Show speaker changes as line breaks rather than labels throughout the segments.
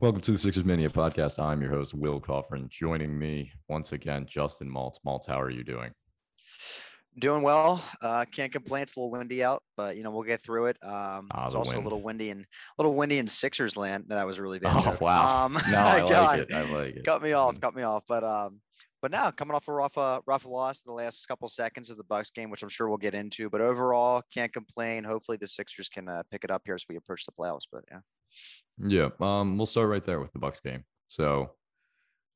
Welcome to the Sixers Mania podcast. I'm your host, Will Coffin. Joining me once again, Justin Maltz. Maltz, how are you doing?
Doing well. Uh, can't complain. It's a little windy out, but you know we'll get through it. Um,
Ah,
it's also
wind.
a little windy and a little windy in Sixers land. No, that was really bad.
Oh wow!
Um,
no, I
God,
like it. I like it.
Cut me off. Cut me off. But um, but now coming off a rough, uh, rough loss in the last couple seconds of the Bucks game, which I'm sure we'll get into. But overall, can't complain. Hopefully, the Sixers can uh, pick it up here as we approach the playoffs. But yeah.
Yeah. Um, we'll start right there with the Bucks game. So,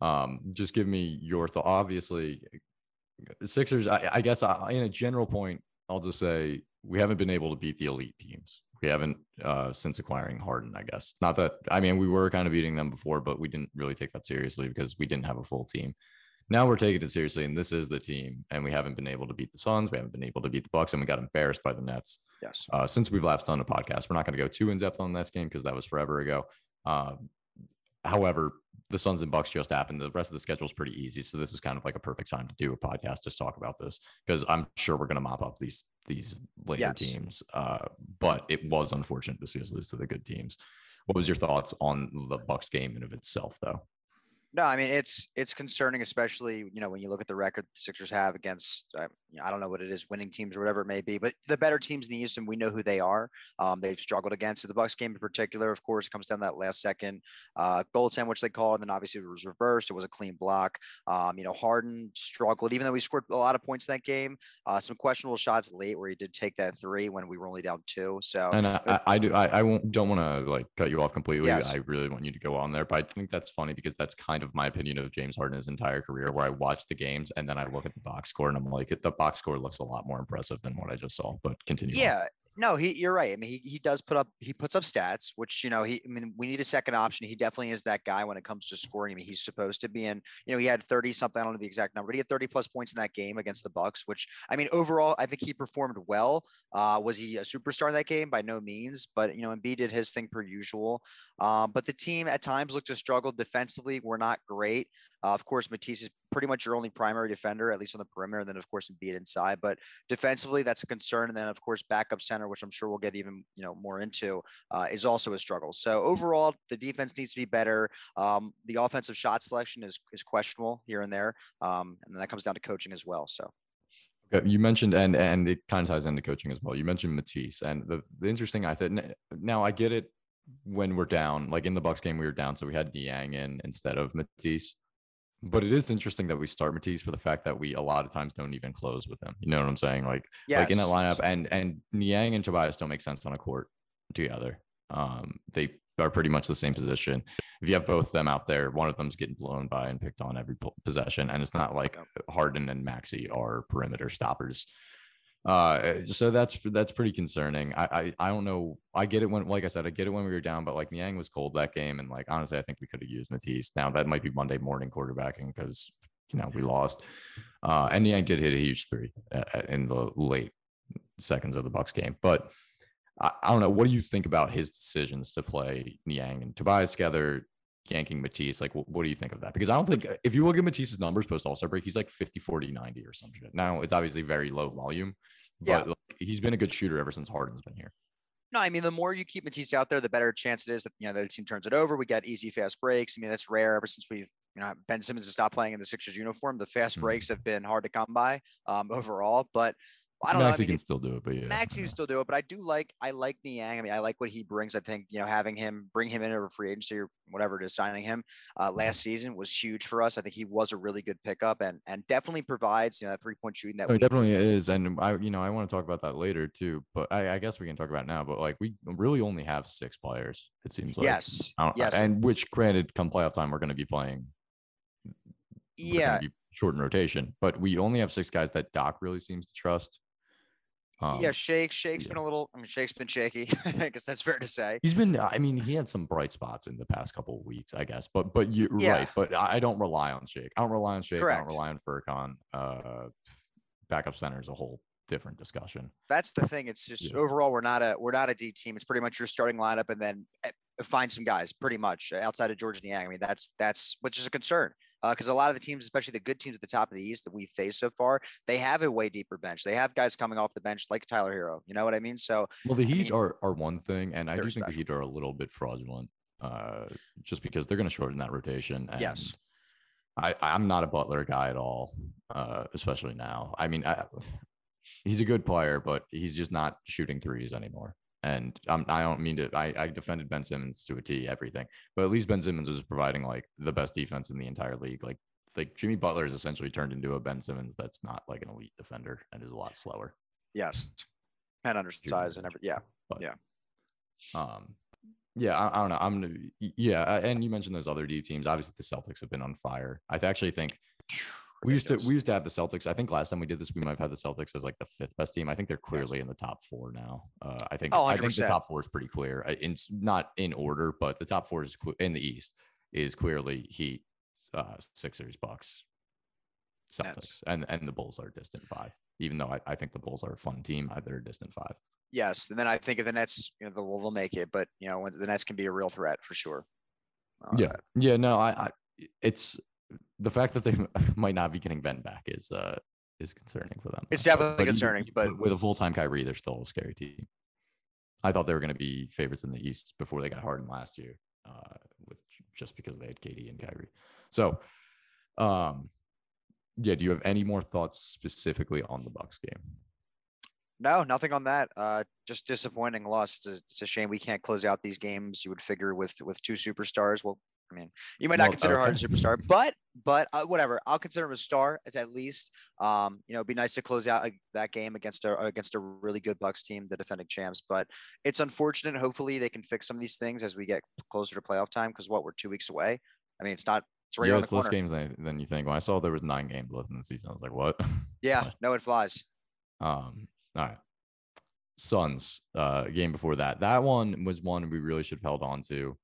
um, just give me your thought. Obviously, Sixers. I, I guess I, in a general point, I'll just say we haven't been able to beat the elite teams. We haven't uh, since acquiring Harden. I guess not that. I mean, we were kind of beating them before, but we didn't really take that seriously because we didn't have a full team. Now we're taking it seriously, and this is the team. And we haven't been able to beat the Suns. We haven't been able to beat the Bucks, and we got embarrassed by the Nets.
Yes.
Uh, since we've last done a podcast, we're not going to go too in depth on this game because that was forever ago. Um, however, the Suns and Bucks just happened. The rest of the schedule is pretty easy, so this is kind of like a perfect time to do a podcast just talk about this because I'm sure we're going to mop up these these later
Yes.
teams. Uh, but it was unfortunate to see us lose to the good teams. What was your thoughts on the Bucks game in of itself, though?
No, I mean it's it's concerning, especially you know when you look at the record the Sixers have against uh, I don't know what it is, winning teams or whatever it may be, but the better teams in the East, and we know who they are. Um, they've struggled against the Bucks game in particular. Of course, it comes down to that last second uh, goal which they called, and then obviously it was reversed. It was a clean block. Um, you know, Harden struggled, even though he scored a lot of points in that game. Uh, some questionable shots late where he did take that three when we were only down two. So
And I, I, I do I, I won't don't want to like cut you off completely.
Yes.
I really want you to go on there, but I think that's funny because that's kind of my opinion of James Harden his entire career, where I watch the games and then I look at the box score and I'm like, the box score looks a lot more impressive than what I just saw. But continue. on.
No, he you're right. I mean, he he does put up he puts up stats, which you know he I mean we need a second option. He definitely is that guy when it comes to scoring. I mean, he's supposed to be in. You know, he had 30 something. I don't know the exact number. But he had 30 plus points in that game against the Bucks, which I mean overall I think he performed well. Uh, was he a superstar in that game? By no means, but you know Embiid did his thing per usual. Um, but the team at times looked to struggle defensively. We're not great. Uh, of course, Matisse is pretty much your only primary defender, at least on the perimeter. And then, of course, Embiid inside. But defensively, that's a concern. And then, of course, backup center, which I'm sure we'll get even you know more into, uh, is also a struggle. So overall, the defense needs to be better. Um, the offensive shot selection is is questionable here and there, um, and then that comes down to coaching as well. So
You mentioned and and it kind of ties into coaching as well. You mentioned Matisse, and the, the interesting I think now I get it when we're down, like in the Bucks game we were down, so we had Niang in instead of Matisse. But it is interesting that we start Matisse for the fact that we a lot of times don't even close with him. You know what I'm saying? Like
yeah,
like in that lineup, and and Niang and Tobias don't make sense on a court together. Um, they are pretty much the same position. If you have both of them out there, one of them's getting blown by and picked on every possession, and it's not like Harden and Maxey are perimeter stoppers. Uh, so that's that's pretty concerning. I, I I don't know. I get it when, like I said, I get it when we were down, but like Niang was cold that game, and like honestly, I think we could have used Matisse. Now that might be Monday morning quarterbacking because you know we lost. Uh, and Niang did hit a huge three uh, uh, in the late seconds of the Bucks game, but I, I don't know. What do you think about his decisions to play Niang and Tobias together, yanking Matisse? Like, what, what do you think of that? Because I don't think if you look at Matisse's numbers post All Star break, he's like 50, 40, 90 or some shit. Now it's obviously very low volume, but
Yeah.
like, he's been a good shooter ever since Harden's been here.
No, I mean the more you keep Matisse out there, the better chance it is that you know the team turns it over. We get easy fast breaks. I mean that's rare ever since we've you know Ben Simmons has stopped playing in the Sixers uniform. The fast
Mhm.
breaks have been hard to come by um, overall. But I don't know. I mean,
can still do it, but yeah,
Maxey
yeah.
can still do it, but I do like I like Niang. I mean, I like what he brings. I think you know having him bring him in over free agency or whatever it is, signing him uh, last season was huge for us. I think he was a really good pickup and and definitely provides you know that three point shooting that
No, it definitely is, and I, you know, I want to talk about that later too. But I, I guess we can talk about now. But like, we really only have six players. It seems like
yes yes
and which, granted, come playoff time, we're going to be playing.
yeah
be short in rotation, but we only have six guys that Doc really seems to trust. Um,
yeah. Shake Shake's
yeah.
been a little. I mean, Shake's been shaky. I guess that's fair to say.
He's been. I mean, he had some bright spots in the past couple of weeks, I guess. But but you're
Yeah.
right. But I don't rely on Shake. I don't rely on Shake. I don't rely on Furkan. Uh, backup center is a whole different discussion.
That's the thing. It's just
Yeah.
overall we're not a we're not a D team. It's pretty much your starting lineup and then eh, find some guys pretty much outside of George Niang. I mean, that's that's which is a concern because a lot of the teams, especially the good teams at the top of the East that we've faced so far, they have a way deeper bench. They have guys coming off the bench like Tyler Herro. You know what I mean? So
Well, the Heat
mean-
are are one thing, and I do think the. Heat are a little bit fraudulent. uh, just because they're going to shorten that rotation. And
Yes.
I, I'm not a Butler guy at all, uh, especially now. I mean, I, he's a good player, but he's just not shooting threes anymore. And I'm, I don't mean to, I, I defended Ben Simmons to a T, everything, but at least Ben Simmons was providing like the best defense in the entire league. Like, like Jimmy Butler is essentially turned into a Ben Simmons that's not like an elite defender and is a lot slower.
Yes. And undersized and every yeah.
Yeah, um, yeah, I, I don't know. I'm gonna, yeah, and you mentioned those other deep teams. Obviously, the Celtics have been on fire. I actually think we used to we used to have the Celtics. I think last time we did this, we might have had the Celtics as like the fifth best team. I think they're clearly in the top four now. Uh, I think
Oh,
I think the top four is pretty clear. In not in order, but the top four is in the East is clearly Heat, uh, Sixers, Bucks, Celtics,
Nets.
and and the Bulls are distant five. Even though I, I think the Bulls are a fun team, uh, they're a distant five.
Yes. And then I think if the Nets, you know, they'll, they'll make it, but you know, when the Nets can be a real threat for sure. Uh,
Yeah, yeah, no, I, I, it's the fact that they might not be getting Ben back is uh is concerning for them.
It's definitely
even-
concerning, but-
with a full time Kyrie, they're still a scary team. I thought they were going to be favorites in the East before they got Harden last year, uh, with just because they had KD and Kyrie. So, um, yeah. Do you have any more thoughts specifically on the Bucks game?
No, nothing on that. Uh, just disappointing loss. It's a, it's a shame we can't close out these games. You would figure with with two superstars. Well, I mean, you might not
Well,
consider Harden a superstar, but but uh, whatever. I'll consider him a star at, least. Um, you know, it'd be nice to close out uh, that game against a against a really good Bucks team, the defending champs. But it's unfortunate. Hopefully, they can fix some of these things as we get closer to playoff time. Because what we're two weeks away. I mean, it's not. It's right
yeah, it's less
corner.
games than, than you think. When I saw there was nine games left in the season, I was like, "What?"
Yeah, no, it flies.
Um, all right. Suns, uh, game before that. That one was one we really should have held on to.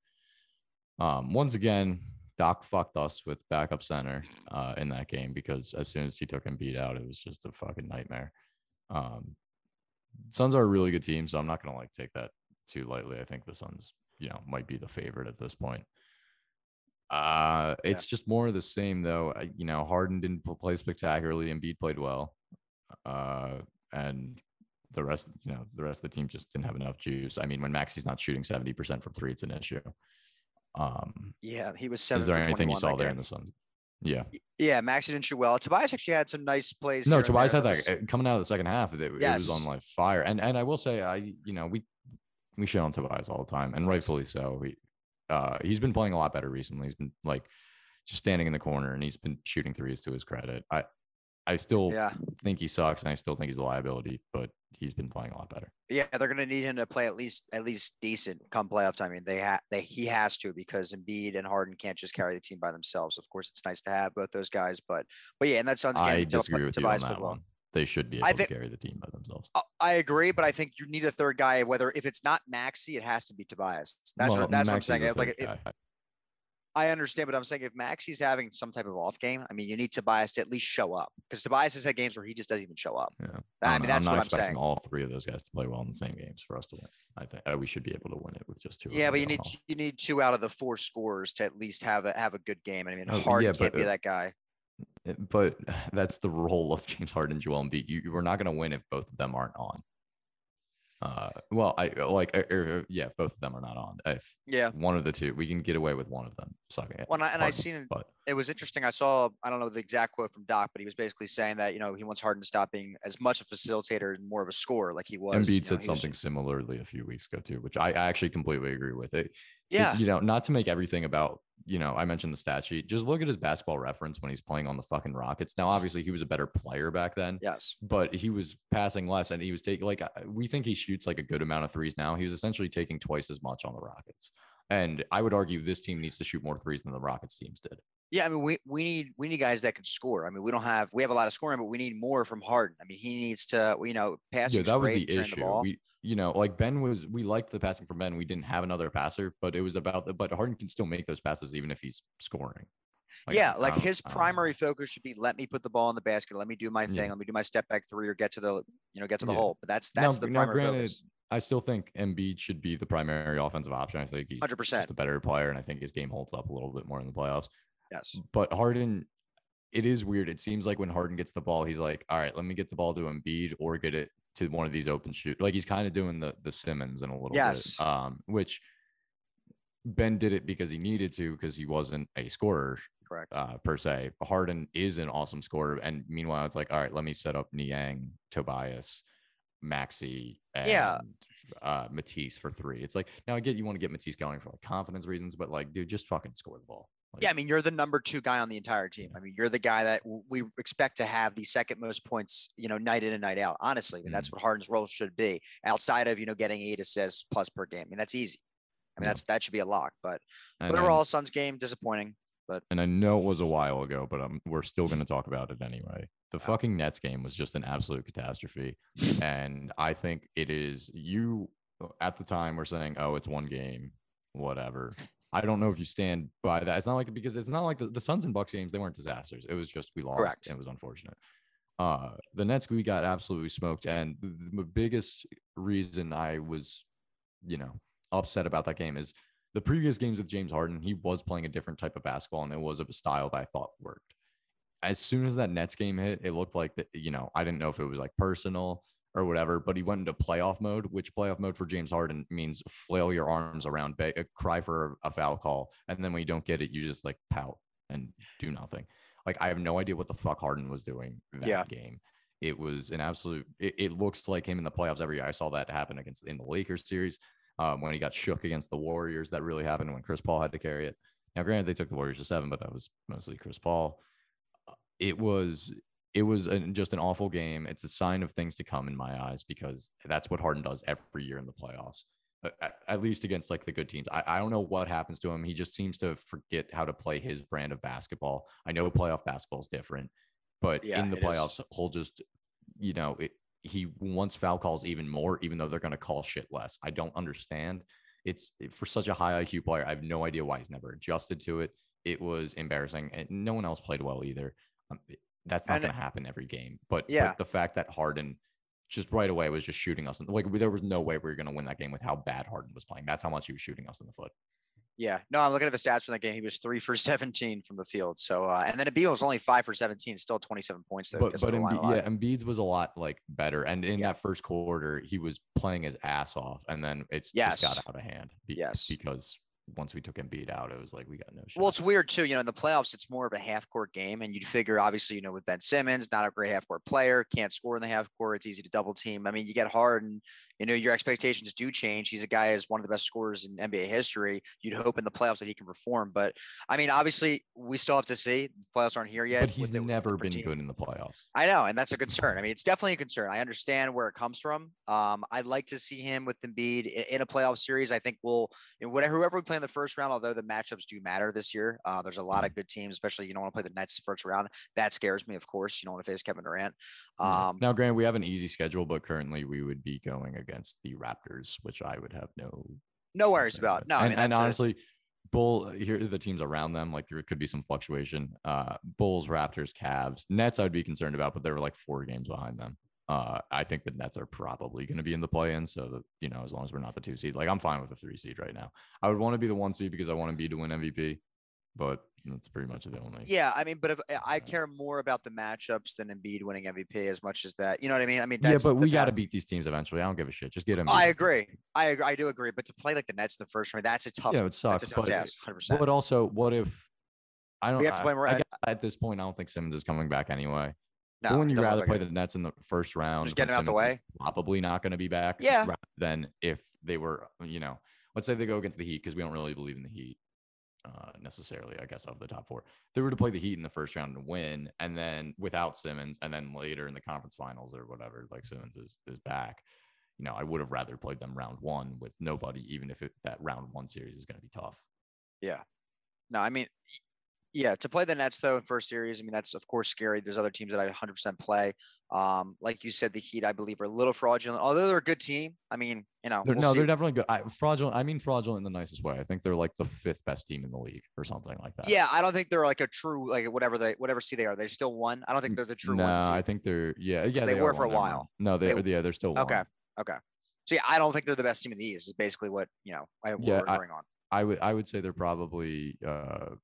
Um, once again, Doc fucked us with backup center uh, in that game because as soon as he took him beat out, it was just a fucking nightmare. Um, Suns are a really good team, so I'm not gonna like take that too lightly. I think the Suns, you know, might be the favorite at this point. Uh, it's just more of the same though. You know, Harden didn't play spectacularly, Embiid played well, uh, and the rest, you know, the rest of the team just didn't have enough juice. I mean, when Maxey's not shooting 70% from three, it's an issue. Um,
Yeah, he was seven.
is there anything you saw there
game.
in the Suns? Yeah.
Yeah, Max didn't shoot well. Tobias actually had some nice plays.
No, Tobias had that uh, coming out of the second half. It, it was on like fire. And and I will say, I you know we we shit on Tobias all the time, and rightfully so. He uh he's been playing a lot better recently. He's been like just standing in the corner, and he's been shooting threes to his credit. I I still
Yeah,
think he sucks, and I still think he's a liability, but he's been playing a lot better.
yeah, they're gonna need him to play at least at least decent come playoff time. I mean, they have they he has to because Embiid and Harden can't just carry the team by themselves. Of course, it's nice to have both those guys, but but yeah, and that sounds.
I disagree with you on that one. They should be able
I
to
think-
carry the team by themselves.
I agree, but I think you need a third guy. Whether if it's not Maxey, it has to be Tobias. That's
Well,
what that's what I'm saying. Like,
guy.
I understand, but I'm saying if Maxey's having some type of off game, I mean, you need Tobias to at least show up because Tobias has had games where he just doesn't even show up.
Yeah.
I mean, that's
I'm not
what I'm saying.
all three of those guys to play well in the same games for us to win. I think uh, we should be able to win it with just two.
Yeah, but you need
off.
you need two out of the four scores to at least have a have a good game. I mean,
Oh,
Harden
yeah,
can't
but,
be
uh,
that guy.
Uh, But that's the role of James Harden and Joel Embiid. You, we're not going to win if both of them aren't on. Uh, well, I like, uh, uh, yeah, if both of them are not on. If
Yeah.
one of the two, we can get away with one of them sucking it.
Well, and I, and I seen
but
it was interesting. I saw I don't know the exact quote from Doc, but he was basically saying that you know he wants Harden to stop being as much a facilitator and more of a scorer like he was. you
Embiid
know,
said
he was-
something similarly a few weeks ago too, which I, I actually completely agree with. It, it-
Yeah,
you know, not to make everything about, you know, I mentioned the stat sheet. Just look at his basketball reference when he's playing on the fucking Rockets. Now, obviously, he was a better player back then.
yes,
but he was passing less and he was taking like we think he shoots like a good amount of threes now. He was essentially taking twice as much on the Rockets. And I would argue this team needs to shoot more threes than the Rockets teams did.
Yeah. I mean, we we need we need guys that can score. I mean, we don't have we have a lot of scoring, but we need more from Harden. I mean, he needs to you know pass.
Yeah, that was the issue. We, you know, like Ben was, we liked the passing from Ben. We didn't have another passer, but it was about the, but Harden can still make those passes even if he's scoring.
yeah, like
um, don't- his
primary focus should be let me put the ball in the basket, let me do my thing,
Yeah.
let me do my step back three or get to the you know get to the
Yeah.
hole. But that's
Now-
that's the
now,
primary
granted,
focus.
I still think Embiid should be the primary offensive option. I think he's
Hundred percent.
just a better player, and I think his game holds up a little bit more in the playoffs.
Yes.
But Harden, it is weird. It seems like when Harden gets the ball, he's like, all right, let me get the ball to Embiid or get it to one of these open shoot. Like he's kind of doing the the Simmons in a little
Yes.
bit. Um, which Ben did it because he needed to because he wasn't a scorer
Correct.
uh, per se. Harden is an awesome scorer, and meanwhile, it's like, all right, let me set up Niang, Tobias, Maxey, and
Yeah.
uh, Matisse for three. It's like now I get you want to get Matisse going for like confidence reasons, but like, dude, just fucking score the ball. Like,
Yeah, I mean, you're the number two guy on the entire team. I mean, you're the guy that we expect to have the second most points, you know, night in and night out. Honestly, I mean,
Mm.
that's what Harden's role should be outside of, you know, getting eight assists plus per game. I mean, that's easy. I mean,
Yeah.
that's that should be a lock. But
and,
but
I,
overall, Suns game disappointing.
But and I know it was a while ago, but um, we're still going to talk about it anyway. The fucking Nets game was just an absolute catastrophe, and I think it is. You at the time were saying, "Oh, it's one game, whatever." I don't know if you stand by that. It's not like because it's not like the, the Suns and Bucks games, they weren't disasters. It was just we lost
Correct.
and it was unfortunate. Uh the Nets we got absolutely smoked. And the, the biggest reason I was, you know, upset about that game is the previous games with James Harden, he was playing a different type of basketball and it was of a style that I thought worked. As soon as that Nets game hit, it looked like that, you know, I didn't know if it was like personal or whatever, but he went into playoff mode, which playoff mode for James Harden means flail your arms around, ba- uh, cry for a foul call, and then when you don't get it, you just like pout and do nothing. Like I have no idea what the fuck Harden was doing that
Yeah.
game. It was an absolute. It, it looks like him in the playoffs every year. I saw that happen against in the Lakers series um, when he got shook against the Warriors. That really happened when Chris Paul had to carry it. Now, granted, they took the Warriors to seven, but that was mostly Chris Paul. Uh, It was it was an, just an awful game. It's a sign of things to come in my eyes because that's what Harden does every year in the playoffs. At, at least against like the good teams. I, I don't know what happens to him. He just seems to forget how to play his brand of basketball. I know playoff basketball is different, but
Yeah,
in the
is.
playoffs, he'll just, you know, it, he wants foul calls even more, even though they're going to call shit less. I don't understand. It's for such a high IQ player. I have no idea why he's never adjusted to it. It was embarrassing, and no one else played well either. Um, that's not going to happen every game. But,
Yeah.
but the fact that Harden just right away was just shooting us, in, like there was no way we were going to win that game with how bad Harden was playing. That's how much he was shooting us in the foot.
Yeah, no, I'm looking at the stats from that game. He was three for 17 from the field. So, uh, and then Embiid was only five for 17, still 27 points though.
but but
the line
Embi-
alive.
yeah, Embiid's was a lot like better, and in
Yeah.
that first quarter, he was playing his ass off, and then it's
Yes.
just got out of hand. be-
Yes.
because once we took Embiid out, it was like we got no shot.
Well, it's weird too. You know, in the playoffs, it's more of a half court game, and you'd figure, obviously, you know, with Ben Simmons, not a great half court player, can't score in the half court. It's easy to double team. I mean, you get hard, and you know your expectations do change. He's a guy as one of the best scorers in NBA history. You'd hope in the playoffs that he can perform, but I mean, obviously, we still have to see. The playoffs aren't here yet.
but he's
the-
never been
team.
good in the playoffs.
I know, and that's a concern. I mean, it's definitely a concern. I understand where it comes from. Um, I'd like to see him with Embiid i- in a playoff series. I think we'll, you know, whatever whoever we play in the first round, although the matchups do matter this year. Uh, there's a lot of good teams, especially you don't want to play the Nets first round. That scares me, of course. You don't want to face Kevin Durant. Um,
now, Grant, we have an easy schedule, but currently we would be going against the Raptors, which I would have no
no worries about. No, I
and,
mean,
and
that's a-
honestly, Bull here are the teams around them. Like there could be some fluctuation. Uh, Bulls, Raptors, Cavs, Nets. I would be concerned about, but there were like four games behind them. Uh, I think the Nets are probably going to be in the play-in, so that you know, as long as we're not the two seed, like I'm fine with the three seed right now. I would want to be the one seed because I want to be to win MVP, but that's pretty much the only.
yeah, I mean, but if I
Uh,
care more about the matchups than Embiid winning MVP as much as that. You know what I mean? I mean,
yeah, but we got to beat these teams eventually. I don't give a shit. Just get them.
I agree. I agree. I do agree. But to play like the Nets in the first round, that's a tough.
Yeah, it
that's
sucks.
a tough
But,
task. Hundred percent.
but also, what if I don't?
We have to play more-
I guess at this point, I don't think Simmons is coming back anyway.
No,
Wouldn't you rather play
it.
the Nets in the first round?
Just get out the way?
Probably not going to be back.
Yeah.
rather Than if they were, you know, let's say they go against the Heat because we don't really believe in the Heat uh, necessarily. I guess of the top four, if they were to play the Heat in the first round and win, and then without Simmons, and then later in the conference finals or whatever, like Simmons is is back. You know, I would have rather played them round one with nobody, even if it, that round one series is going to be tough. Yeah.
No, I mean, yeah, to play the Nets though in first series, I mean that's of course scary. There's other teams that I 100% play. Um, like you said, the Heat I believe are a little fraudulent, although they're a good team. I mean, you know,
They're,
we'll
no,
see.
they're definitely good. I, fraudulent. I mean fraudulent in the nicest way. I think they're like the fifth best team in the league or something like that.
yeah, I don't think they're like a true like whatever they whatever seed they are. They still won. I don't think they're the true
no,
one.
I think they're yeah, yeah.
they were for a while.
No, they,
They-
yeah, they're still one.
Okay, okay. So yeah, I don't think they're the best team in the East. Is basically what you know. I,
Yeah,
we're
I-
on.
I would I would say they're probably uh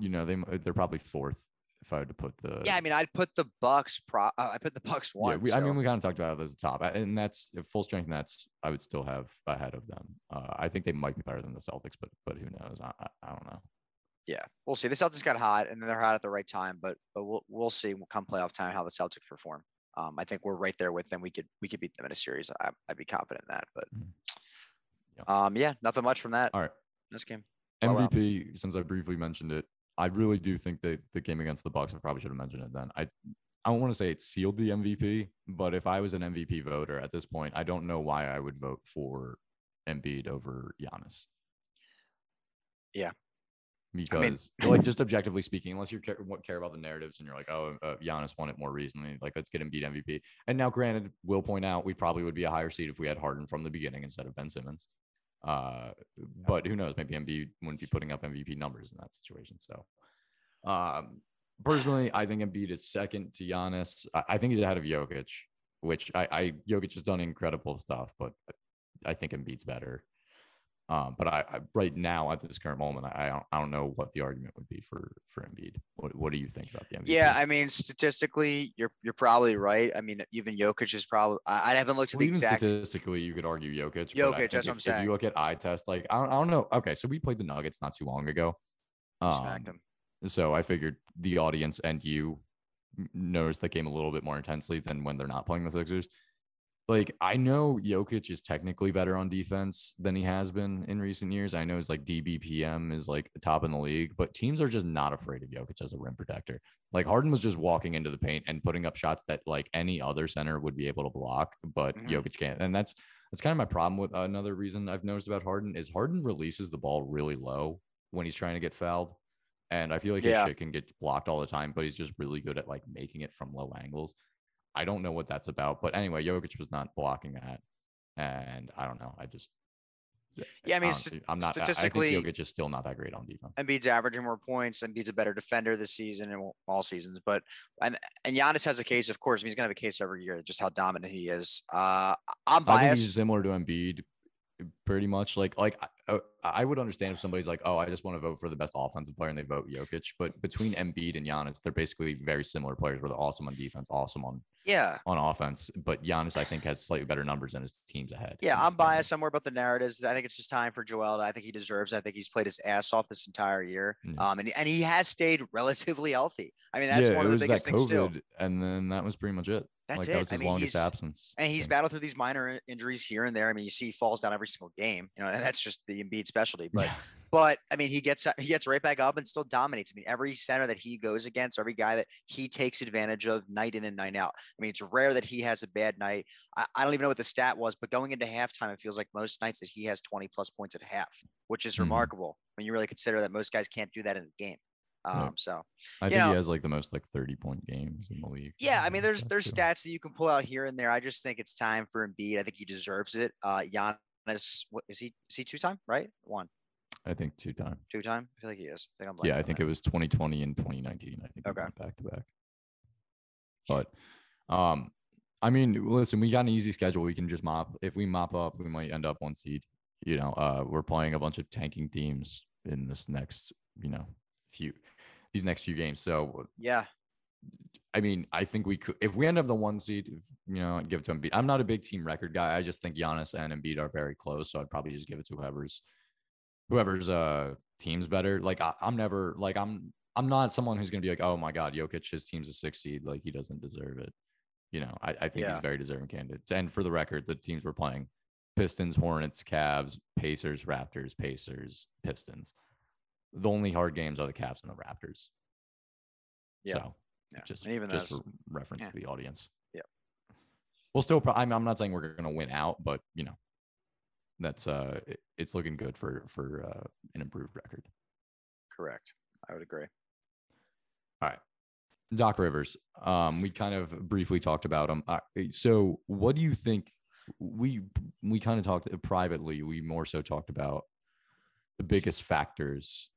you know they they're probably fourth if I had to put the
Yeah, I mean, I'd put the Bucks. Pro. Uh, I put the Bucks
yeah,
one.
we, I mean, we kind of talked about the top, and that's if full strength And that's I would still have ahead of them. Uh, I think they might be better than the Celtics, but but who knows? I, I, I don't know.
yeah, we'll see. The Celtics got hot, and then they're hot at the right time. But but we'll we'll see. We'll come playoff time how the Celtics perform. Um, I think we're right there with them. We could we could beat them in a series. I, I'd be confident in that. But
Mhm. Yeah.
um, yeah, nothing much from that
All right.
this game.
MVP, since I briefly mentioned it, I really do think that the game against the Bucks, I probably should have mentioned it then. I I don't want to say it sealed the MVP, but if I was an MVP voter at this point, I don't know why I would vote for Embiid over Giannis.
Yeah.
Because, like, just objectively speaking, unless you care, what- care about the narratives and you're like, oh, uh, Giannis won it more recently, like, let's get Embiid MVP. And now, granted, we'll point out we probably would be a higher seed if we had Harden from the beginning instead of Ben Simmons. Uh, but who knows? Maybe Embiid wouldn't be putting up MVP numbers in that situation. So, um, personally, I think Embiid is second to Giannis. I, I think he's ahead of Jokic, which I, I Jokic has done incredible stuff, but I think Embiid's better. Um, but I, I right now at this current moment, I, I don't I don't know what the argument would be for for Embiid. What what do you think about the MVP?
Yeah, I mean, statistically, you're you're probably right. I mean, even Jokic is probably. I, I haven't looked at
Well,
the
even
exact.
statistically, you could argue Jokic. but
Jokic, that's what
if,
I'm saying.
If you look at eye test, like I don't, I don't know. Okay, so we played the Nuggets not too long ago.
smacked
Um, so I figured the audience and you n- noticed the game a little bit more intensely than when they're not playing the Sixers. Like I know Jokic is technically better on defense than he has been in recent years. I know his like DBPM is like top in the league, but teams are just not afraid of Jokic as a rim protector. Like Harden was just walking into the paint and putting up shots that like any other center would be able to block, but
Mhm.
Jokic can't. And that's that's kind of my problem with another reason I've noticed about Harden is Harden releases the ball really low when he's trying to get fouled. And I feel like
Yeah.
his shit can get blocked all the time, but he's just really good at like making it from low angles. I don't know what that's about. But anyway, Jokic was not blocking that. And I don't know. I just
Yeah, I mean,
see- I'm not
statistically-
I think Jokic is still not that great on defense.
Embiid's averaging more points. Embiid's a better defender this season and all seasons. But and and Giannis has a case, of course. I mean, he's gonna have a case every year, just how dominant he is. Uh, I'm
I think
biased.
he's similar to Embiid, pretty much. Like, like I, I would understand if somebody's like, "Oh, I just want to vote for the best offensive player," and they vote Jokic. But between Embiid and Giannis, they're basically very similar players. Where they're awesome on defense, awesome on
yeah,
on offense. But Giannis, I think, has slightly better numbers and his team's ahead.
yeah. I'm biased somewhere about the narratives. I think it's just time for Joel. I think he deserves. it. I think he's played his ass off this entire year.
Yeah.
Um, and and he has stayed relatively healthy. I mean, that's
yeah,
one of the biggest things too.
And then that was pretty much it.
That's
like
it.
that was
I
his
mean,
longest absence.
And he's battled through these minor injuries here and there. I mean, you see he falls down every single game, you know, and that's just the Embiid specialty. But
Yeah.
but I mean, he gets he gets right back up and still dominates. I mean, every center that he goes against, every guy that he takes advantage of night in and night out. I mean, it's rare that he has a bad night. I, I don't even know what the stat was, but going into halftime, it feels like most nights that he has 20 plus points at half, which is
Mhm.
remarkable when you really consider that most guys can't do that in a game. Um, so
I think
know-
he has like the most like 30 point games in the league.
yeah, I mean, there's there's stats that you can pull out here and there. I just think it's time for Embiid. I think he deserves it. Uh, Giannis, what is he? Is he two time? Right, one,
I think two time.
two time. I feel like he is. I think I'm
Yeah, I think
that.
it was 2020 and 2019. I think
Okay.
okay. back to back. But um, I mean, listen, we got an easy schedule. We can just mop. If we mop up, we might end up one seed. You know, uh, we're playing a bunch of tanking teams in this next, you know, few these next few games. So
Yeah,
I mean, I think we could if we end up the one seed, if, you know, give it to Embiid. I'm not a big team record guy. I just think Giannis and Embiid are very close, so I'd probably just give it to whoever's whoever's uh team's better. Like I, I'm never like I'm I'm not someone who's gonna be like, oh my god, Jokic, his team's a six seed, like he doesn't deserve it. You know, I, I think
Yeah.
he's very deserving candidate. And for the record, the teams we're playing: Pistons, Hornets, Cavs, Pacers, Raptors, Pacers, Pistons. The only hard games are the Cavs and the Raptors.
Yeah.
So
yeah.
just
and even
just
those.
for reference
yeah.
to the audience.
Yeah.
We'll still. Pro- I'm, I'm not saying we're going to win out, but you know, that's uh, it- it's looking good for for uh, an improved record.
Correct. I would agree. All right.
Doc Rivers. Um, we kind of briefly talked about him. Uh, so, what do you think? We we kind of talked privately. We more so talked about the biggest factors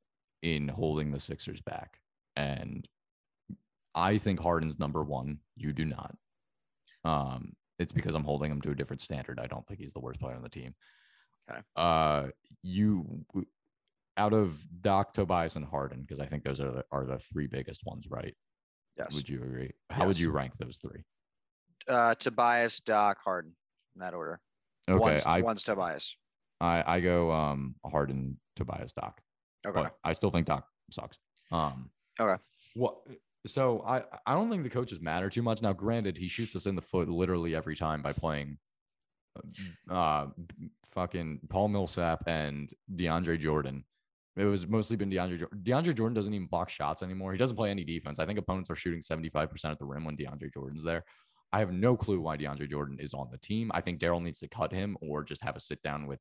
in holding the Sixers back, and I think Harden's number one. You do not. Um, it's because I'm holding him to a different standard. I don't think he's the worst player on the team.
Okay.
Uh, you out of Doc, Tobias, and Harden, because I think those are the are the three biggest ones, right?
Yes.
Would you agree? How would you rank those three?
Uh, Tobias, Doc, Harden, in that order.
Okay,
one's,
I,
one's Tobias.
I I go um Harden, Tobias, Doc.
Okay.
but I still think Doc sucks. Um,
Okay.
What? So I I don't think the coaches matter too much. Now, granted, he shoots us in the foot literally every time by playing, uh, fucking Paul Millsap and DeAndre Jordan. It was mostly been DeAndre Jordan. DeAndre Jordan doesn't even block shots anymore. He doesn't play any defense. I think opponents are shooting 75% at the rim when DeAndre Jordan's there. I have no clue why DeAndre Jordan is on the team. I think Daryl needs to cut him or just have a sit down with.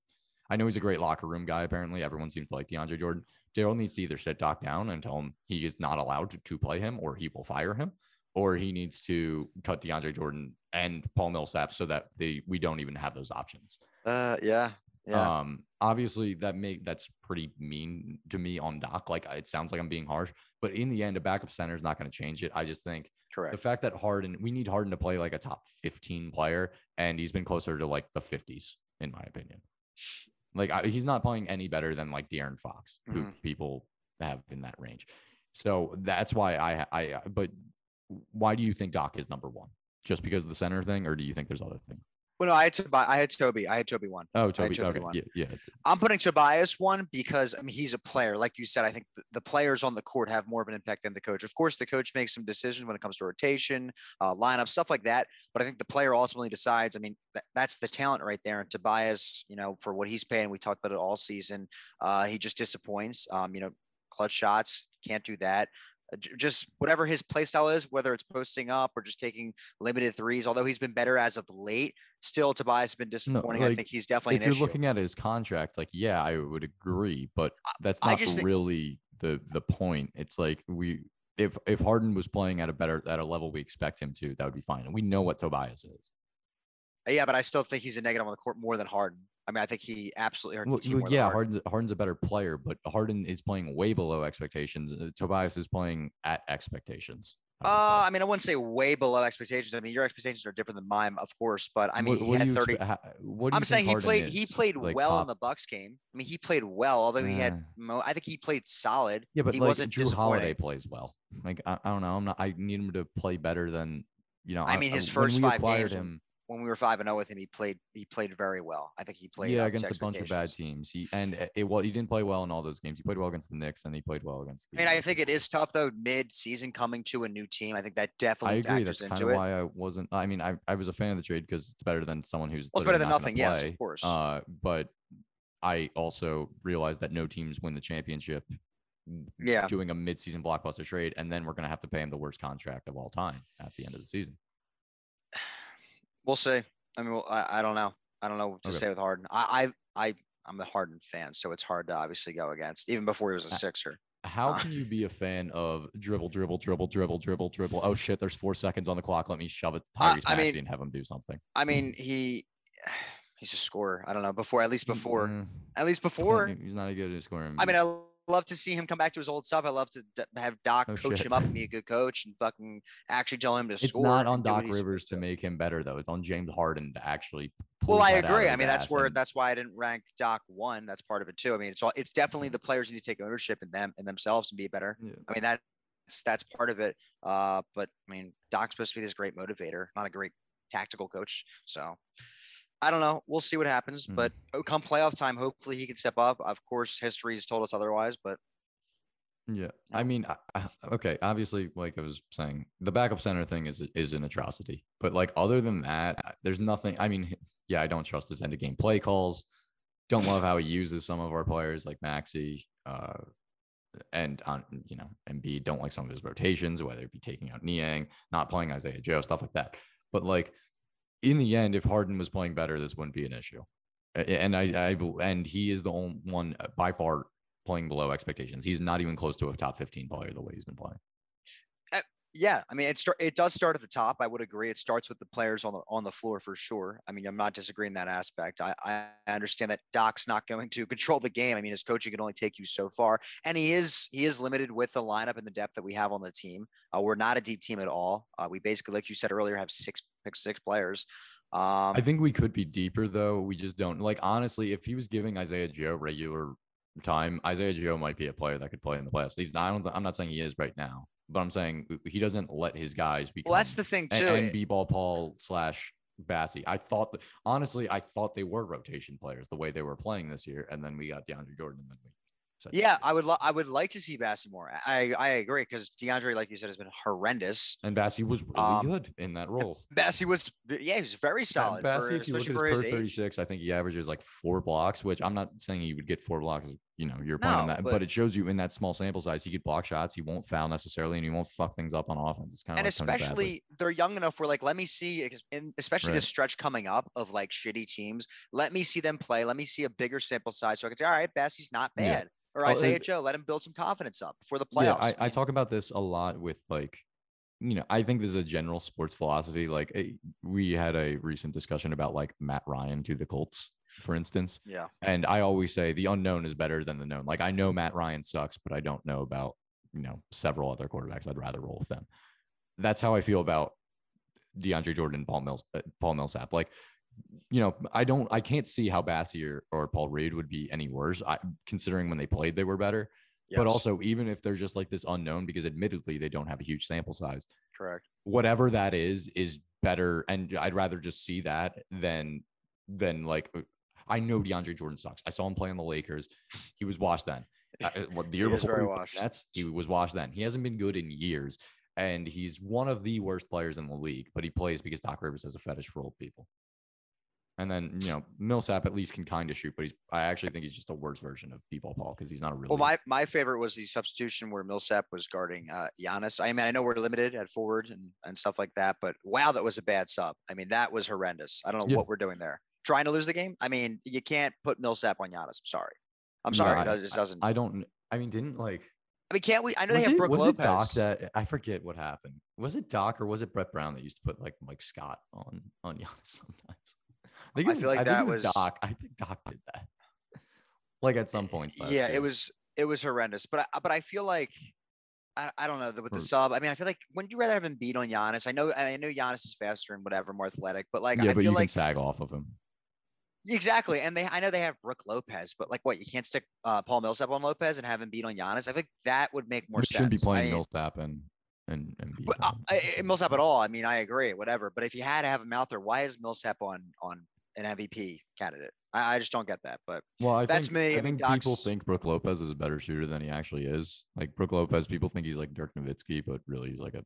I know he's a great locker room guy. Apparently, everyone seems to like DeAndre Jordan. Daryl needs to either sit Doc down and tell him he is not allowed to, to play him, or he will fire him, or he needs to cut DeAndre Jordan and Paul Millsap so that they we don't even have those options.
Uh, yeah. Yeah.
Um, obviously that make that's pretty mean to me on Doc. Like it sounds like I'm being harsh, but in the end, a backup center is not going to change it. I just think
correct.
the fact that Harden, we need Harden to play like a top 15 player, and he's been closer to like the 50s, in my opinion. Like I, he's not playing any better than like De'Aaron Fox, who
Mhm.
people have in that range. So that's why I, I, but why do you think Doc is number one? Just because of the center thing, or do you think there's other things?
Well, no, I had to buy. I had Toby. I had Toby one.
Oh, Toby.
Toby
Okay.
one.
Yeah, yeah.
I'm putting Tobias one because I mean he's a player, like you said. I think the, the players on the court have more of an impact than the coach. Of course, the coach makes some decisions when it comes to rotation, uh, lineup, stuff like that. But I think the player ultimately decides. I mean, that, that's the talent right there. And Tobias, you know, for what he's paying, we talked about it all season. Uh, he just disappoints. Um, you know, clutch shots can't do that. Uh, Just whatever his play style is, whether it's posting up or just taking limited threes. Although he's been better as of late, still Tobias has been disappointing. I
like,
think he's definitely
if you're
issue.
looking at his contract, like yeah, I would agree, but that's not
just think-
really the the point. It's like we if if Harden was playing at a better at a level we expect him to, that would be fine. And we know what Tobias is.
Yeah, but I still think he's a negative on the court more than Harden. I mean, I think he absolutely
Well,
the team
well, yeah,
Harden.
Harden's Harden's a better player, but Harden is playing way below expectations. Uh, Tobias is playing at expectations. I would say.
Uh, I mean, I wouldn't say way below expectations. I mean, your expectations are different than mine, of course. But I mean,
What-
he
what do
had thirty.
expe- ha- what do you
I'm saying he
Harden
played. He played
Like,
well in the Bucks game. I mean, he played well, although he had.
Uh,
Mo- I think he played solid.
Yeah, but
he
like
wasn't
Jrue Holiday plays well. Like I, I don't know. I'm not. I need him to play better than you know.
I mean, his
when
first five games
him.
When we were five and zero with him, he played. He played very well. I think he played.
yeah, against a bunch of bad teams. He and it, well, he didn't play well in all those games. He played well against the Knicks, and he played well against the.
I mean, I think it is tough though. Mid-season coming to a new team, I think that definitely.
I
agree.
That's kind of
it.
why I wasn't. I mean, I, I was a fan of the trade because it's better than someone who's.
Well, it's better than
not
nothing. Yes, of course.
Uh, but I also realized that no teams win the championship.
Yeah.
Doing a mid-season blockbuster trade, and then we're gonna have to pay him the worst contract of all time at the end of the season.
We'll see. I mean, well, I, I don't know. I don't know what to
Okay.
say with Harden. I, I, I, I'm a Harden fan, so it's hard to obviously go against, even before he was a
Uh,
Sixer.
How
Uh,
can you be a fan of dribble, dribble, dribble, dribble, dribble, dribble? Oh shit, there's four seconds on the clock. Let me shove it to
Uh,
Tyrese
I
Maxey
mean-
and have him do something.
I mean, he, he's a scorer. I don't know. Before, at least before,
Mm,
at least before.
he's not a good scorer.
I mean, I love to see him come back to his old stuff. I love to d- have Doc
Oh,
coach
shit.
him up and be a good coach and fucking actually tell him to
it's
score.
not on
and do what
Doc Rivers to make him better though. It's on James Harden to actually.
Well, I
that
agree. I mean, that's where
and-
that's why I didn't rank Doc one. That's part of it too. I mean, it's all it's definitely the players need to take ownership in them and themselves and be better.
Yeah.
I mean, that's that's part of it. Uh, but I mean, Doc's supposed to be this great motivator, not a great tactical coach. So I don't know. We'll see what happens.
Mm.
But oh, come playoff time, hopefully he can step up. Of course, history has told us otherwise, but
Yeah, I mean, I, okay, obviously, like I was saying, the backup center thing is is an atrocity. But like, other than that, there's nothing. I mean, yeah, I don't trust his end of game play calls. Don't love how he uses some of our players like Maxey, uh, and on you know, and Embiid. Don't like some of his rotations, whether it be taking out Niang, not playing Isaiah Joe, stuff like that. But like, in the end, if Harden was playing better, this wouldn't be an issue. And I, I, and he is the only one uh, by far playing below expectations. He's not even close to a top 15 player the way he's been playing.
yeah, I mean, it start it does start at the top. I would agree. It starts with the players on the on the floor for sure. I mean, I'm not disagreeing that aspect. I I understand that Doc's not going to control the game. I mean, his coaching can only take you so far, and he is he is limited with the lineup and the depth that we have on the team. Uh, we're not a deep team at all. Uh, we basically, like you said earlier, have six pick six players. Um,
I think we could be deeper though. We just don't like honestly, if he was giving Isaiah Joe regular time, Isaiah Joe might be a player that could play in the playoffs. He's not. I don't, I'm not saying he is right now, but I'm saying he doesn't let his guys be.
Well, that's the thing too.
and, and B-ball Paul slash Bassey. I thought that honestly, I thought they were rotation players the way they were playing this year, and then we got DeAndre Jordan, and then we. Said-
Yeah, I would. Lo- I would like to see Bassey more. I I agree because DeAndre, like you said, has been horrendous.
and Bassey was really
Um,
good in that role.
Bassey was, yeah, he was very solid, for,
Bassey, if you look at his per 36, I think he averages like four blocks, which I'm not saying he would get four blocks. You know, you're point on that, but,
but-
it shows you in that small sample size, he could block shots. He won't foul necessarily, and he won't fuck things up on offense. It's kind of
and
like
especially they're young enough where like let me see especially
Right.
this stretch coming up of like shitty teams let me see them play let me see a bigger sample size so i can say all right Bassey's not
Yeah.
bad or
Oh,
isaiah joe let him build some confidence up for the playoffs
Yeah, I, I talk about this a lot with like, you know, I think this is a general sports philosophy. Like, eh, we had a recent discussion about like Matt Ryan to the Colts, for instance.
yeah
And I always say the unknown is better than the known. Like, I know Matt Ryan sucks, but I don't know about, you know, several other quarterbacks. I'd rather roll with them. That's how I feel about DeAndre Jordan, and Paul Mills, uh, Paul Millsap. Like, you know, I don't, I can't see how Bassey or, or Paul Reed would be any worse. I, considering when they played, they were better. But also, even if they're just like this unknown, because admittedly they don't have a huge sample size,
correct
whatever that is, is better. And I'd rather just see that than than like uh, I know DeAndre Jordan sucks. I saw him play on the Lakers. He was washed then. Uh, uh, what, the year
He
before he was
washed.
Nets, he was washed then. He hasn't been good in years, and he's one of the worst players in the league. But he plays because Doc Rivers has a fetish for old people. And then you know Millsap at least can kind of shoot, but he's I actually think he's just a worse version of B-ball Paul because he's not a really.
well my my favorite was the substitution where millsap was guarding uh Giannis. i mean i know we're limited at forward and, and stuff like that but wow that was a bad sub i mean that was horrendous i don't know
Yeah.
what we're doing there trying to lose the game i mean you can't put millsap on Giannis. i'm sorry i'm
No,
sorry
I-
it just doesn't
I don't. I mean, didn't like
I mean, can't we? I know they have
it,
Brook
was
Lopez.
it Doc that I forget what happened? Was it Doc or was it Brett Brown that used to put like Mike Scott on on Giannis sometimes? I think
I
it was,
feel like
I
that
was,
was-
Doc. I think Doc did that. like at some points.
yeah,
year.
it was it was horrendous. But I, but I feel like I, I don't know with the
Or-
sub. I mean, I feel like wouldn't you rather have him beat on Giannis? I know I know Giannis is faster and whatever, more athletic, but like
yeah,
I
but
feel
you
like
can sag off of him.
Exactly. And they I know they have Brook Lopez, but like what you can't stick uh, Paul Millsap on Lopez and have him beat on Giannis. I think that would make more
We
sense.
shouldn't be
I
playing
mean,
Millsap and and and beat
But, uh,
him.
I, I- Millsap at all. I mean, I agree, whatever. But if you had to have him out there, why is Millsap on on an MVP candidate? I, I just don't get that. But
Well, I
that's
think,
me. I
I think people think Brook Lopez is a better shooter than he actually is. Like Brook Lopez, people think he's like Dirk Nowitzki, but really he's like a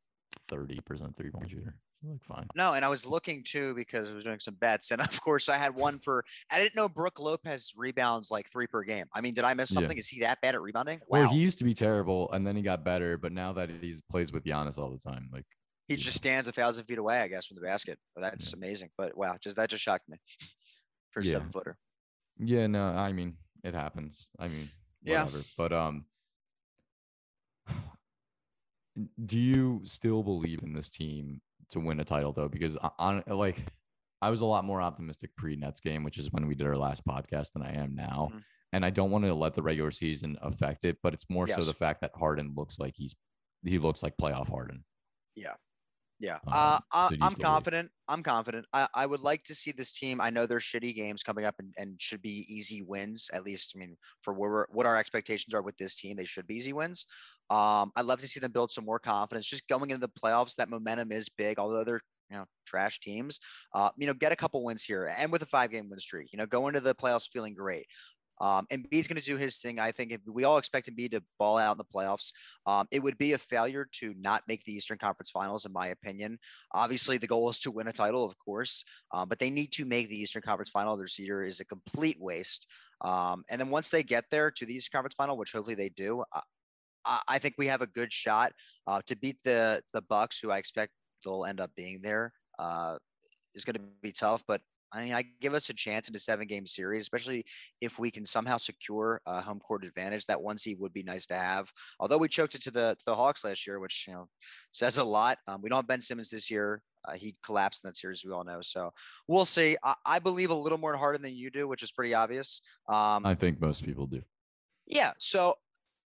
thirty percent three point shooter. So, like fine.
No, and I was looking too because I was doing some bets, and of course I had one for. I didn't know Brook Lopez rebounds like three per game. I mean, did I miss
Yeah.
something? Is he that bad at rebounding? Wow,
Well, he used to be terrible, and then he got better. But now that he plays with Giannis all the time, like
he just stands a thousand feet away, I guess, from the basket. That's amazing. But wow, just that just shocked me for
Yeah.
seven footer.
yeah, no, I mean it happens. I mean,
Yeah.
whatever. But um, do you still believe in this team to win a title though? Because I- on like, I was a lot more optimistic pre Nets game, which is when we did our last podcast, than I am now.
Mhm.
And I don't want to let the regular season affect it, but it's more so the fact that Harden looks like he's he looks like playoff Harden.
Yeah,
Um,
uh, I,
so do you
I'm confident. I'm confident. I, I would like to see this team. I know they're shitty games coming up and, and should be easy wins. At least, I mean, for where we're, what our expectations are with this team, they should be easy wins. Um, I'd love to see them build some more confidence. Just going into the playoffs, that momentum is big. Although they're you know trash teams, uh, you know, get a couple wins here and with a five game win streak. You know, go into the playoffs feeling great. Um, Embiid's going to do his thing. I think if we all expect Embiid to ball out in the playoffs, um, it would be a failure to not make the Eastern Conference Finals, in my opinion. Obviously, the goal is to win a title, of course, um, but they need to make the Eastern Conference Final. Their seeder is a complete waste. Um, and then once they get there to the Eastern Conference Final, which hopefully they do, I, I I think we have a good shot uh, to beat the the Bucks, who I expect they'll end up being there. Uh, is going to be tough, but I mean, I give us a chance in a seven game series, especially if we can somehow secure a home court advantage. That one seed would be nice to have. Although we choked it to the to the Hawks last year, which you know says a lot. Um, we don't have Ben Simmons this year. Uh, he collapsed in that series, we all know. So we'll see. I, I believe a little more in Harden than you do, which is pretty obvious. Um,
I think most people do.
yeah. So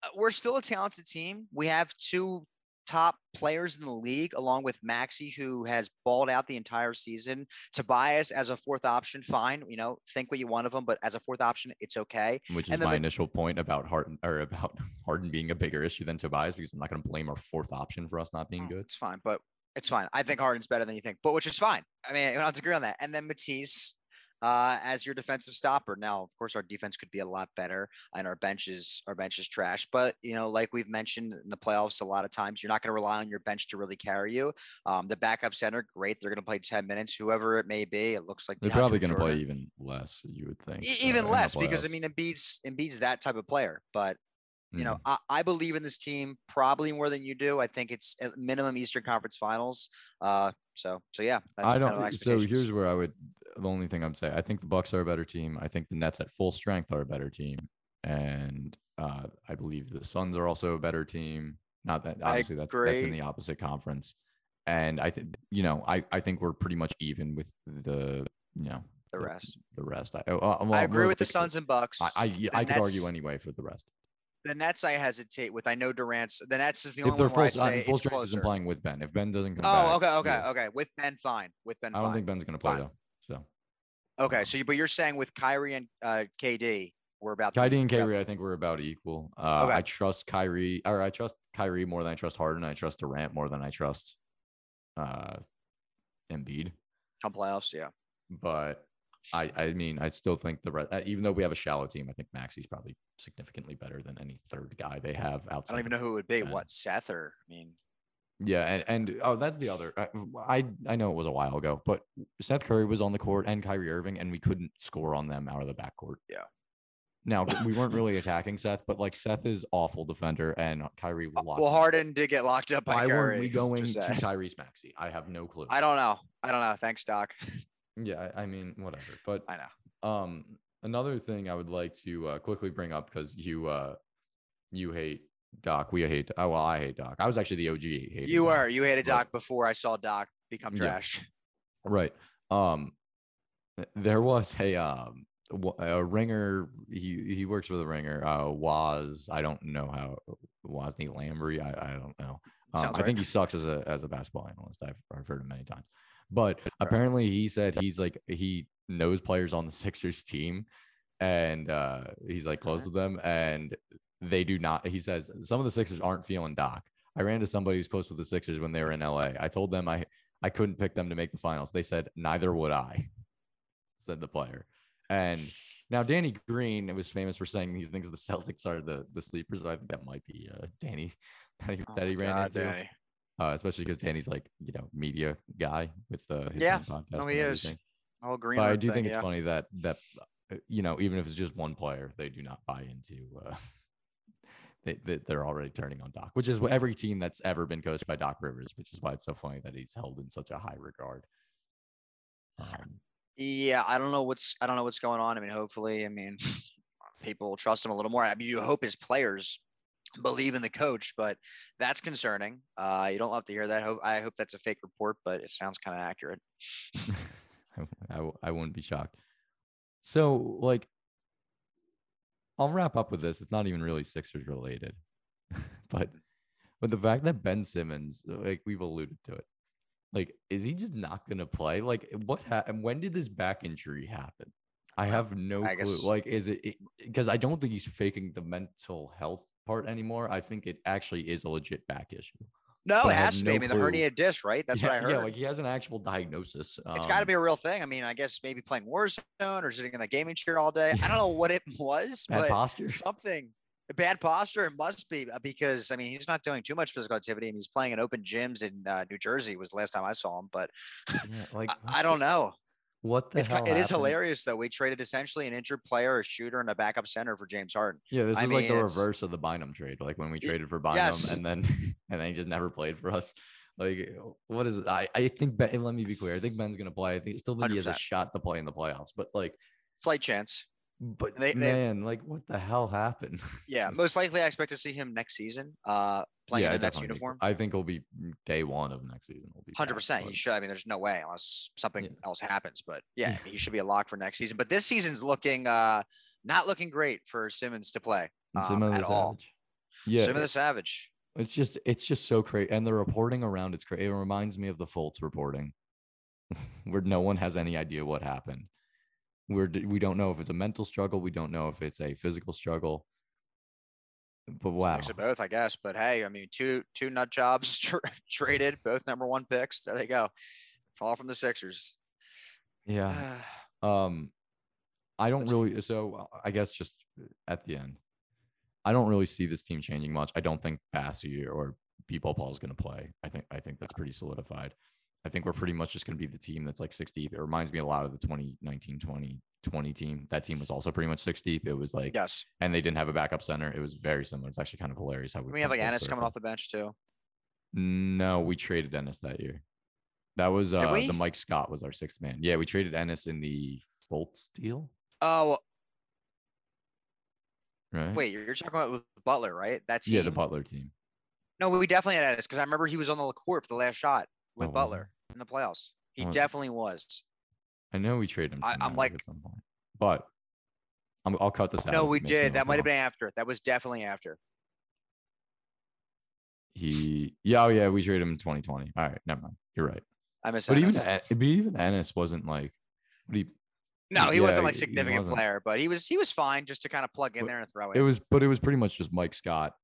uh, we're still a talented team. We have two top players in the league, along with Maxey, who has balled out the entire season. Tobias as a fourth option, fine. You know, think what you want of him, but as a fourth option, it's okay.
Which is my
the-
initial point about Harden or about Harden being a bigger issue than Tobias because I'm not going to blame our fourth option for us not being
Oh,
good.
It's fine, but it's fine. I think Harden's better than you think, but which is fine. I mean, I don't have to agree on that. And then Matisse uh, as your defensive stopper. Now, of course, our defense could be a lot better, and our bench is our bench is trash. But you know, like we've mentioned in the playoffs a lot of times, you're not going to rely on your bench to really carry you. Um, the backup center, great. They're going to play 10 minutes, whoever it may be. It looks like
They're
DeAndre
probably going to play even less, you would think.
E-
uh,
even
the
less because I mean, Embiid's Embiid's that type of player. But you know,
Mhm.
I, I believe in this team probably more than you do. I think it's at minimum Eastern Conference Finals. Uh, so so yeah, that's
I don't. So here's where I would. The only thing I'm saying, I think the Bucks are a better team. I think the Nets at full strength are a better team, and uh, I believe the Suns are also a better team. Not that obviously that's that's in the opposite conference, and I think you know I I think we're pretty much even with the you know
the rest.
the rest. I, uh, well,
I agree with the Suns and Bucks.
I I, I could argue anyway for the rest.
the Nets I hesitate with. I know Durant's. The Nets is the
If
only
they're
one where
full,
I say
full
it's
strength is
closer.
implying with Ben. If Ben doesn't come back,
Oh,
back,
okay, okay,
yeah.
okay. With Ben, fine. With Ben,
I don't
fine.
think Ben's going to play
Fine.
though. So
Okay, so you, but you're saying with Kyrie and uh, KD, we're about
Kyrie and Kyrie, I think we're about equal. Uh,
Okay.
I trust Kyrie, or I trust Kyrie more than I trust Harden. I trust Durant more than I trust uh, Embiid.
come playoffs. Yeah.
But I, I mean, I still think the rest, even though we have a shallow team, I think Maxey's probably significantly better than any third guy they have outside.
I don't even know who it would be. What Seth or I mean,
Yeah, and, and oh, that's the other. I, I I know it was a while ago, but Seth Curry was on the court and Kyrie Irving, and we couldn't score on them out of the backcourt.
Yeah.
Now we weren't really attacking Seth, but like Seth is awful defender, and Kyrie was locked.
well,
in.
Harden did get locked up by
Why
Curry.
weren't we going to. Tyrese Maxey? I have no clue.
I don't know. I don't know. Thanks, Doc.
yeah, I I mean, whatever. But
I know.
um, another thing I would like to uh, quickly bring up because you uh, you hate Doc. We hate. Oh well, I hate Doc. I was actually the OG.
You
Doc.
were. You hated
but-
Doc before I saw Doc become
Yeah.
trash.
Right. Um, there was a um a ringer. He he works for the ringer. Uh, was I don't know how Wosny Lambre. I I don't know. Um,
Sounds
I think he sucks as a as a basketball analyst. I've I've heard him many times. But apparently he said he's like he knows players on the Sixers team, and uh, he's like close
Okay.
with them, and they do not. He says some of the Sixers aren't feeling Doc. I ran to somebody who's close with the Sixers when they were in LA. I told them I I couldn't pick them to make the finals. They said neither would I. Said the player. And now Danny Green was famous for saying he thinks the Celtics are the the sleepers. I think that might be uh, Danny that he,
Oh
that he ran
God,
into.
Danny.
Uh, especially because Danny's like you know media guy with uh, his
Yeah.
podcast.
No, he is.
everything.
Oh, green.
But I do
thing,
think it's
yeah.
funny that that you know even if it's just one player, they do not buy into. Uh, they, they they're already turning on Doc, which is what every team that's ever been coached by Doc Rivers, which is why it's so funny that he's held in such a high regard. Um,
Yeah, I don't know what's I don't know what's going on. I mean, hopefully, I mean, people will trust him a little more. I mean, you hope his players believe in the coach, but that's concerning. Uh, you don't love to hear that. Hope I hope that's a fake report, but it sounds kind of accurate.
I I wouldn't be shocked. So, like, I'll wrap up with this. It's not even really Sixers related, but but the fact that Ben Simmons, like we've alluded to it, like, is he just not gonna play? Like, what happened? When did this back injury happen? I have no
I
clue.
guess-
Like, is it because I don't think he's faking the mental health part anymore. I think it actually is a legit back issue.
No, it has to be. I mean, the
clue.
herniated disc, right? That's
yeah,
what I heard.
Yeah, like he has an actual diagnosis.
it's got to
um,
be a real thing. I mean, I guess maybe playing Warzone or sitting in the gaming chair all day. I don't know what it was,
bad
but
posture.
something bad posture. It must be uh, because I mean he's not doing too much physical activity. I mean, he's playing in open gyms in uh, New Jersey. Was the last time I saw him, but
Yeah, like
I, I don't know.
What the
It's
hell
it is hilarious though. We traded essentially an injured player, a shooter, and a backup center for James Harden.
Yeah, this
I
was like the reverse of the Bynum trade. Like when we traded for Bynum
yes.
and then and then he just never played for us. Like what is it? I, I think Ben, let me be clear. I think Ben's gonna play. I think still think he has a shot to play in the playoffs. But like
Slight chance.
But
They- they-
man, like what the hell happened?
Yeah, most likely I expect to see him next season. Uh, playing
yeah,
in
I
a Nets
definitely think-
uniform.
I think he'll be day one of next season. Will be
Hundred percent, he should. I mean, there's no way unless something
Yeah.
else happens. But yeah, he should be a lock for next season. But this season's looking uh not looking great for Simmons to play um, at all.
savage. Yeah,
Simmons the Savage.
It's just it's just so crazy, and the reporting around it's crazy. It reminds me of the Fultz reporting, where no one has any idea what happened. We're we don't know if it's a mental struggle. We don't know if it's a physical struggle. But
It's
wow,
of both, I guess. But hey, I mean, two two nut jobs tra- traded, both number one picks. There they go. Fall from the Sixers.
yeah. Um, I don't
What's-
really. So I guess just at the end, I don't really see this team changing much. I don't think Bassey or B-ball Paul is going to play. I think I think that's pretty solidified. I think we're pretty much just going to be the team that's like six deep. It reminds me a lot of the 2019 2020 team. That team was also pretty much six deep. It was like,
yes.
and they didn't have a backup center. It was very similar. It's actually kind of hilarious how we,
We have like Ennis coming off the bench too.
No, we traded Ennis that year. That was uh the Mike Scott was our sixth man. Yeah, we traded Ennis in the Fultz deal,
Oh
right?
wait, you're talking about Butler, right? That's
yeah, the Butler team.
No, we definitely had Ennis because I remember he was on the court for the last shot with
Oh?
Butler in the playoffs. He
Oh,
definitely was.
I know we traded him.
I, I'm like-
at some point, but I'm, I'll cut this out.
No, we
it
did. That might have been after. That was definitely after.
He, yeah, oh yeah, we traded him in 2020. All right, never mind. You're right.
I miss
But even,
Ennis.
En- but even Ennis wasn't like, what he,
No, he
yeah,
wasn't like significant
wasn't.
player, but he was he was fine just to kind of plug in
But
there and throw
it
in.
was, but it was pretty much just Mike Scott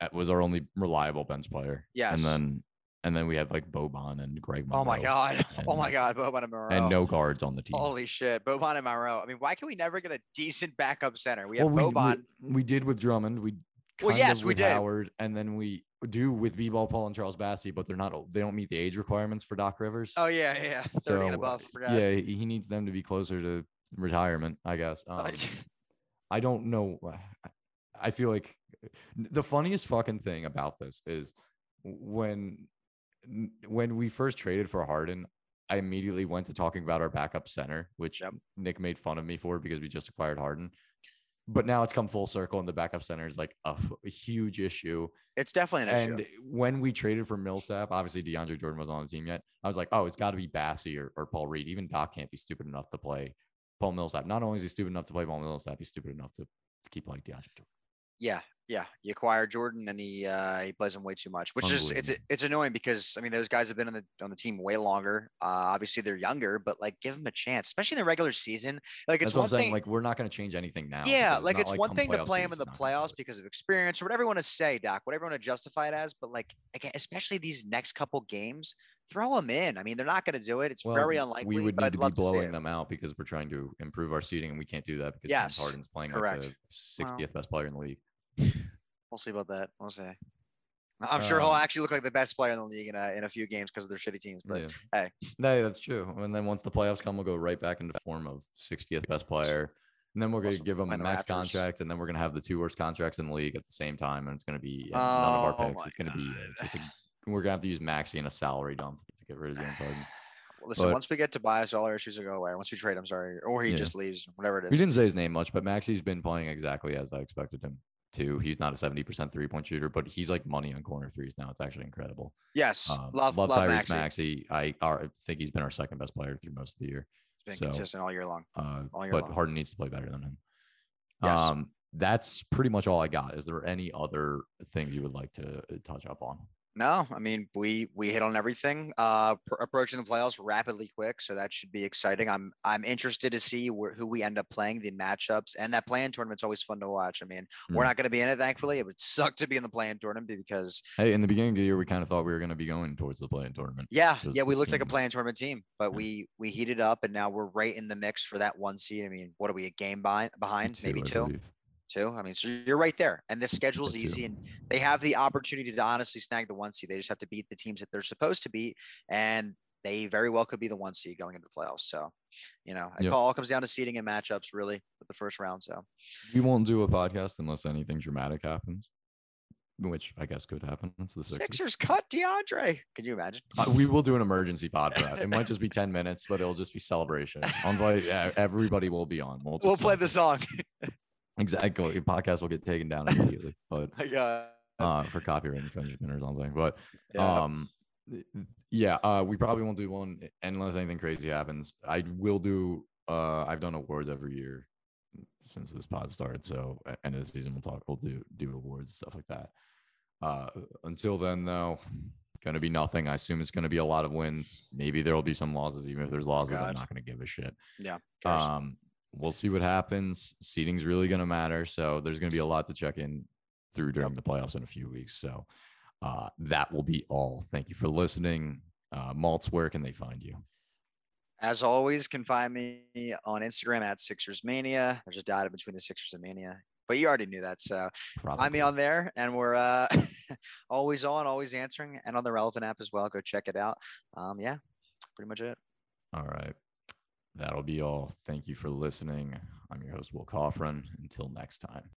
that was our only reliable bench player.
Yes.
And then, and then we had like Boban and Greg.
Monroe oh my god. Oh my
and-
god, Boban and Monroe.
And no guards on the team.
Holy shit, Boban and Monroe. I mean, why can we never get a decent backup center? We have
well, we,
Boban.
we, we did with Drummond. We
Well, yes, we
with
did.
Howard, and then we do with B-ball Paul and Charles Bassey, but they're not. They don't meet the age requirements for Doc Rivers.
Oh yeah, yeah, thirty and above. Forgot.
yeah, he needs them to be closer to retirement, I guess. Um, I don't know. I feel like the funniest fucking thing about this is when when we first traded for Harden, I immediately went to talking about our backup center, which
Yep.
Nick made fun of me for because we just acquired Harden. But now it's come full circle, and the backup center is like a, f- a huge issue.
it's definitely an
And
issue.
And when we traded for Millsap, obviously DeAndre Jordan wasn't on the team yet. I was like, oh, it's got to be Bassey or, or Paul Reed. Even Doc can't be stupid enough to play Paul Millsap. Not only is he stupid enough to play Paul Millsap, he's stupid enough to, to keep like DeAndre Jordan.
Yeah, yeah. You acquire Jordan and he uh he plays him way too much, which is it's it's annoying because I mean those guys have been on the on the team way longer. Uh obviously they're younger, but like give them a chance, especially in the regular season. Like it's
That's what
one thing.
Like, we're not going to change anything now.
yeah, like it's one thing to play him in the
he's not gonna do
playoffs because of experience or whatever you want to say, Doc, whatever you want to justify it as. But like again, especially these next couple games, throw them in. I mean, they're not going to do it. It's
Well,
very unlikely.
We would
but
need to be
love to
blowing them out because we're trying to improve our seating, and we can't do that because James
Yes,
Harden's playing like the 60th best player in the league.
We'll see about that. We'll see. I'm sure he'll
Um,
actually look like the best player in the league in a, in a few games because of their shitty teams. But
yeah.
hey.
no, that's true. And then once the playoffs come, we'll go right back into form of 60th best player. And then we're going to give
him a
max
Raptors.
contracts, and then we're going to have the two worst contracts in the league at the same time, and it's going to be uh, none of our
Oh
picks. It's going to be uh, just a, we're going to have to use Maxey in a salary dump to get rid of James Harden.
Well, Listen,
But-
once we get Tobias, all our issues will go away. Once we trade, I'm sorry, or he
Yeah.
just leaves, whatever it is.
We didn't say his name much, but Maxey's been playing exactly as I expected him to. He's not a 70% three point shooter, but he's like money on corner threes now. It's actually incredible.
Yes,
Um,
love love,
Tyrese
Maxey.
Maxey. I, are, I think he's been our second best player through most of the year.
He's
so-
been consistent all year long.
Uh,
All year
but
long.
Harden needs to play better than him.
Yes.
Um, that's pretty much all I got. Is there any other things you would like to uh, touch up on?
No, I mean we we hit on everything. Uh, pr- approaching the playoffs rapidly quick, so that should be exciting. I'm I'm interested to see where, who we end up playing, the matchups, and that play-in tournament's always fun to watch. I mean, we're
Mm.
not going to be in it, thankfully. It would suck to be in the play-in tournament because
Hey, in the beginning of the year, we kind of thought we were going to be going towards the play-in tournament.
yeah, yeah, we looked like a play-in tournament team, but
Yeah.
we we heated up, and now we're right in the mix for that one seed. I mean, what are we a game behind? Behind maybe
I
two.
believe.
Two. I mean, so you're right there, and this schedule's easy, and they have the opportunity to honestly snag the one seed. They just have to beat the teams that they're supposed to beat, and they very well could be the one seed going into the playoffs. So, you know, it
Yep.
all comes down to seeding and matchups, really, with the first round. So,
We won't do a podcast unless anything dramatic happens, which I guess could happen. It's the Sixers.
Sixers cut DeAndre. Can you imagine?
Uh, we will do an emergency pod for that. It might just be 10 minutes, but it'll just be celebration. I'll invite everybody will be on. We'll,
We'll play the song.
Exactly. Podcast will get taken down immediately, but
God.
uh, for copyright infringement or something. But
Yeah.
um, yeah, uh, we probably won't do one unless anything crazy happens. I will do. Uh, I've done awards every year since this pod started. So a- end of the season, we'll talk. We'll do do awards and stuff like that. Uh, until then, though, going to be nothing. I assume it's going to be a lot of wins. Maybe there will be some losses. Even if there's losses, I'm not going to give a shit.
Yeah.
Um, we'll see what happens. Seating's really going to matter. So there's going to be a lot to check in through during the playoffs in a few weeks. So uh, that will be all. Thank you for listening. Uh, Maltz, where can they find you?
As always, can find me on Instagram at Sixers Mania. There's a dot in between the Sixers and Mania, but you already knew that. So find me on there, and we're uh, always on, always answering, and on the relevant app as well. Go check it out. Um, yeah, pretty much it.
All right. That'll be all. Thank you for listening. I'm your host, Will Coffrin. Until next time.